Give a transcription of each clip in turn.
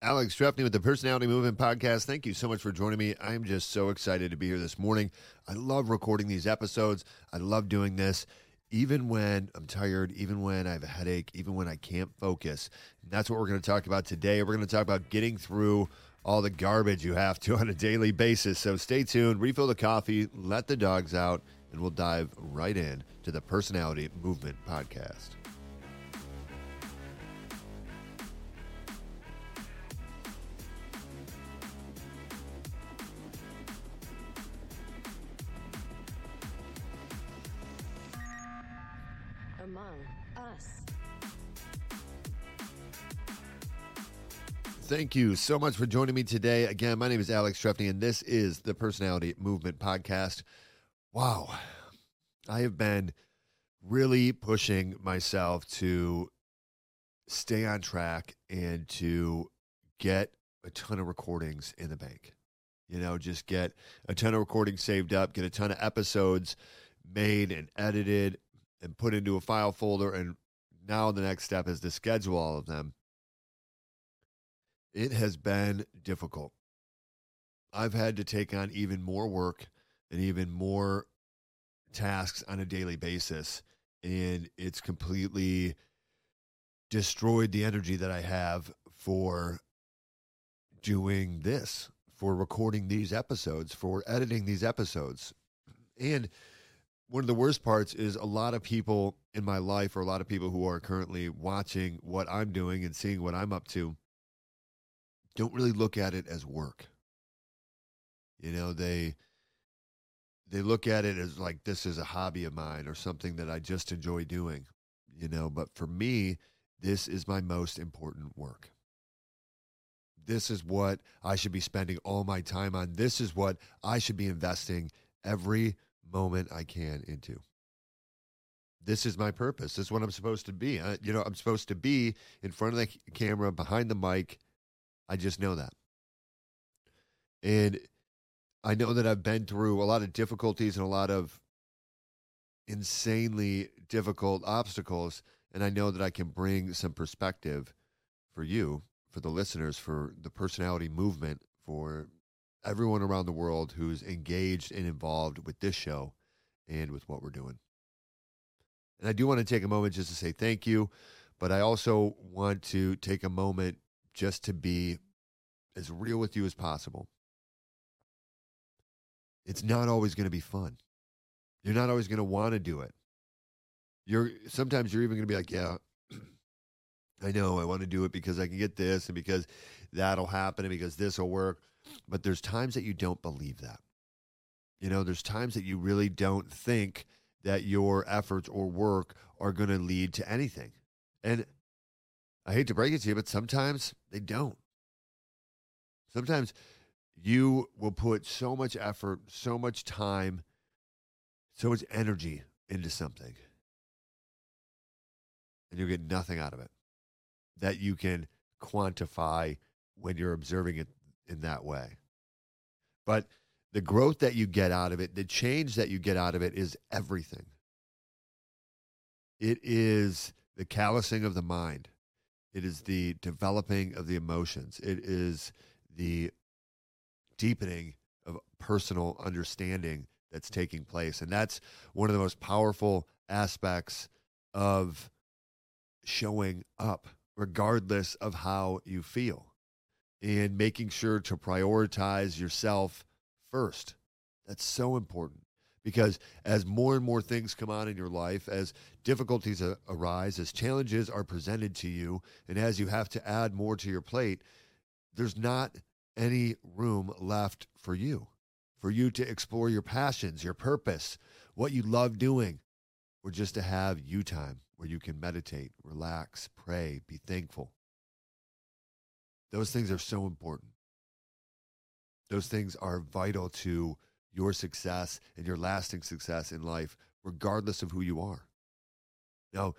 Alex Trefney with the Personality Movement Podcast. Thank you so much for joining me. I'm just so excited to be here this morning. I love recording these episodes. I love doing this, even when I'm tired, even when I have a headache, even when I can't focus. And that's what we're going to talk about today. We're going to talk about getting through all the garbage you have to on a daily basis. So stay tuned, refill the coffee, let the dogs out, and we'll dive right in to the Personality Movement Podcast. Among Us. Thank you so much for joining me today. Again, my name is Alex Trefney, and this is the Personality Movement Podcast. Wow. I have been really pushing myself to stay on track and to get a ton of recordings in the bank. You know, just get a ton of recordings saved up, get a ton of episodes made and edited and put into a file folder. And now the next step is to schedule all of them. It has been difficult. I've had to take on even more work and even more tasks on a daily basis. And it's completely destroyed the energy that I have for doing this, for recording these episodes, for editing these episodes. And one of the worst parts is a lot of people in my life, or a lot of people who are currently watching what I'm doing and seeing what I'm up to, don't really look at it as work. You know, they they look at it as like this is a hobby of mine or something that I just enjoy doing, you know, but for me, this is my most important work. This is what I should be spending all my time on. This is what I should be investing every moment I can into. This is my purpose. This is what I'm supposed to be. I, you know, I'm supposed to be in front of the camera, behind the mic. I just know that. And I know that I've been through a lot of difficulties and a lot of insanely difficult obstacles. And I know that I can bring some perspective for you, for the listeners, for the personality movement, for everyone around the world who's engaged and involved with this show and with what we're doing. And I do want to take a moment just to say thank you, but I also want to take a moment just to be as real with you as possible. It's not always going to be fun. You're not always going to want to do it. You're sometimes you're even going to be like, yeah, I know I want to do it because I can get this and because that'll happen and because this will work. But there's times that you don't believe that. You know, there's times that you really don't think that your efforts or work are going to lead to anything. And I hate to break it to you, but sometimes they don't. Sometimes you will put so much effort, so much time, so much energy into something, and you'll get nothing out of it that you can quantify when you're observing it in that way. But the growth that you get out of it, the change that you get out of it is everything. It is the callousing of the mind. It is the developing of the emotions. It is the deepening of personal understanding that's taking place. And that's one of the most powerful aspects of showing up, regardless of how you feel, and making sure to prioritize yourself first. That's so important because as more and more things come on in your life, as difficulties arise, as challenges are presented to you, and as you have to add more to your plate, there's not any room left for you, for you to explore your passions, your purpose, what you love doing, or just to have you time where you can meditate, relax, pray, be thankful. Those things are so important. Those things are vital to your success and your lasting success in life, regardless of who you are. Now,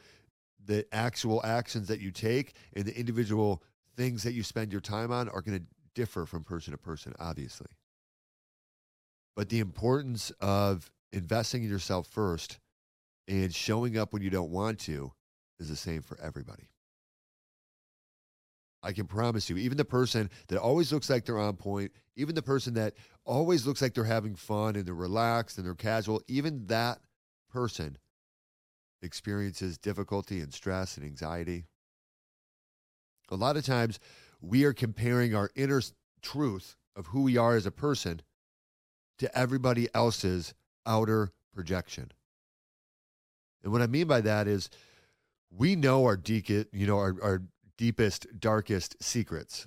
the actual actions that you take and the individual things that you spend your time on are going to differ from person to person, obviously. But the importance of investing in yourself first and showing up when you don't want to is the same for everybody. I can promise you, even the person that always looks like they're on point, even the person that always looks like they're having fun and they're relaxed and they're casual, even that person experiences difficulty and stress and anxiety. A lot of times we are comparing our inner truth of who we are as a person to everybody else's outer projection. And what I mean by that is we know our deep, you know, our, our deepest, darkest secrets.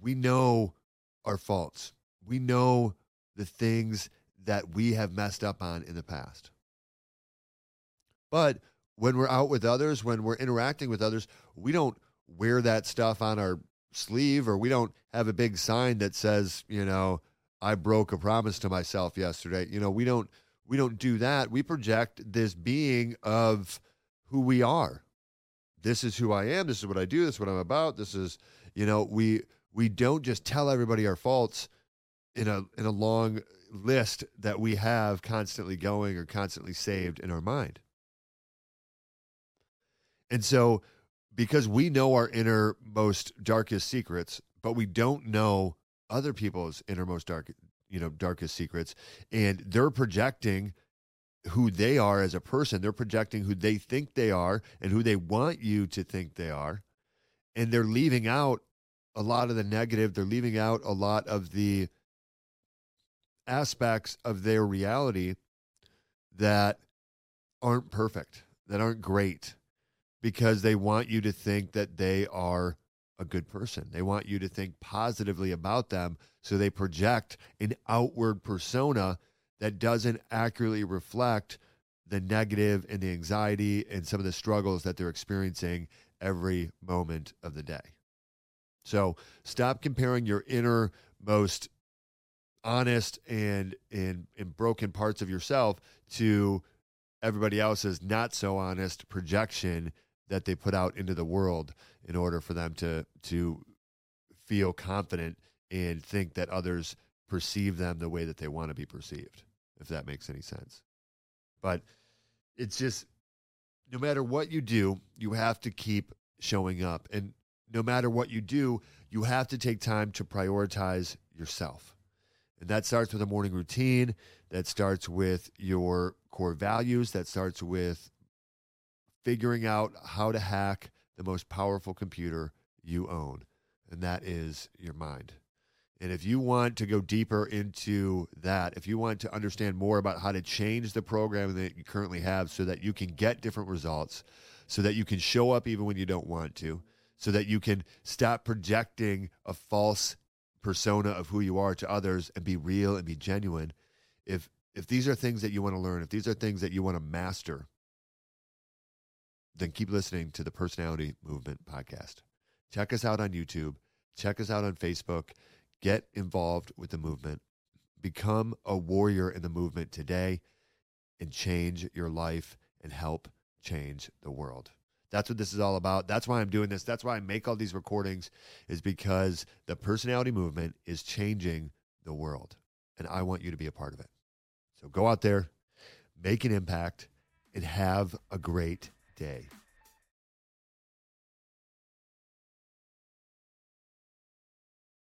We know our faults. We know the things that we have messed up on in the past. But when we're out with others, when we're interacting with others, we don't wear that stuff on our sleeve or we don't have a big sign that says, you know, I broke a promise to myself yesterday. You know, we don't we don't do that. We project this being of who we are. This is who I am. This is what I do. This is what I'm about. This is, you know, we we don't just tell everybody our faults in a in a long list that we have constantly going or constantly saved in our mind. And so because we know our innermost darkest secrets, but we don't know other people's innermost dark you know darkest secrets and they're projecting who they are as a person they're projecting who they think they are and who they want you to think they are and they're leaving out a lot of the negative they're leaving out a lot of the aspects of their reality that aren't perfect that aren't great because they want you to think that they are a good person. They want you to think positively about them. So they project an outward persona that doesn't accurately reflect the negative and the anxiety and some of the struggles that they're experiencing every moment of the day. So stop comparing your inner most honest and, and, and broken parts of yourself to everybody else's not so honest projection that they put out into the world in order for them to to feel confident and think that others perceive them the way that they want to be perceived if that makes any sense. But it's just no matter what you do you have to keep showing up. And no matter what you do you have to take time to prioritize yourself. And that starts with a morning routine that starts with your core values that starts with figuring out how to hack the most powerful computer you own, and that is your mind. And if you want to go deeper into that, if you want to understand more about how to change the program that you currently have so that you can get different results, so that you can show up even when you don't want to, so that you can stop projecting a false persona of who you are to others and be real and be genuine, if if these are things that you want to learn, if these are things that you want to master, then keep listening to the Personality Movement podcast. Check us out on YouTube. Check us out on Facebook. Get involved with the movement. Become a warrior in the movement today and change your life and help change the world. That's what this is all about. That's why I'm doing this. That's why I make all these recordings, is because the personality movement is changing the world. And I want you to be a part of it. So go out there, make an impact, and have a great day.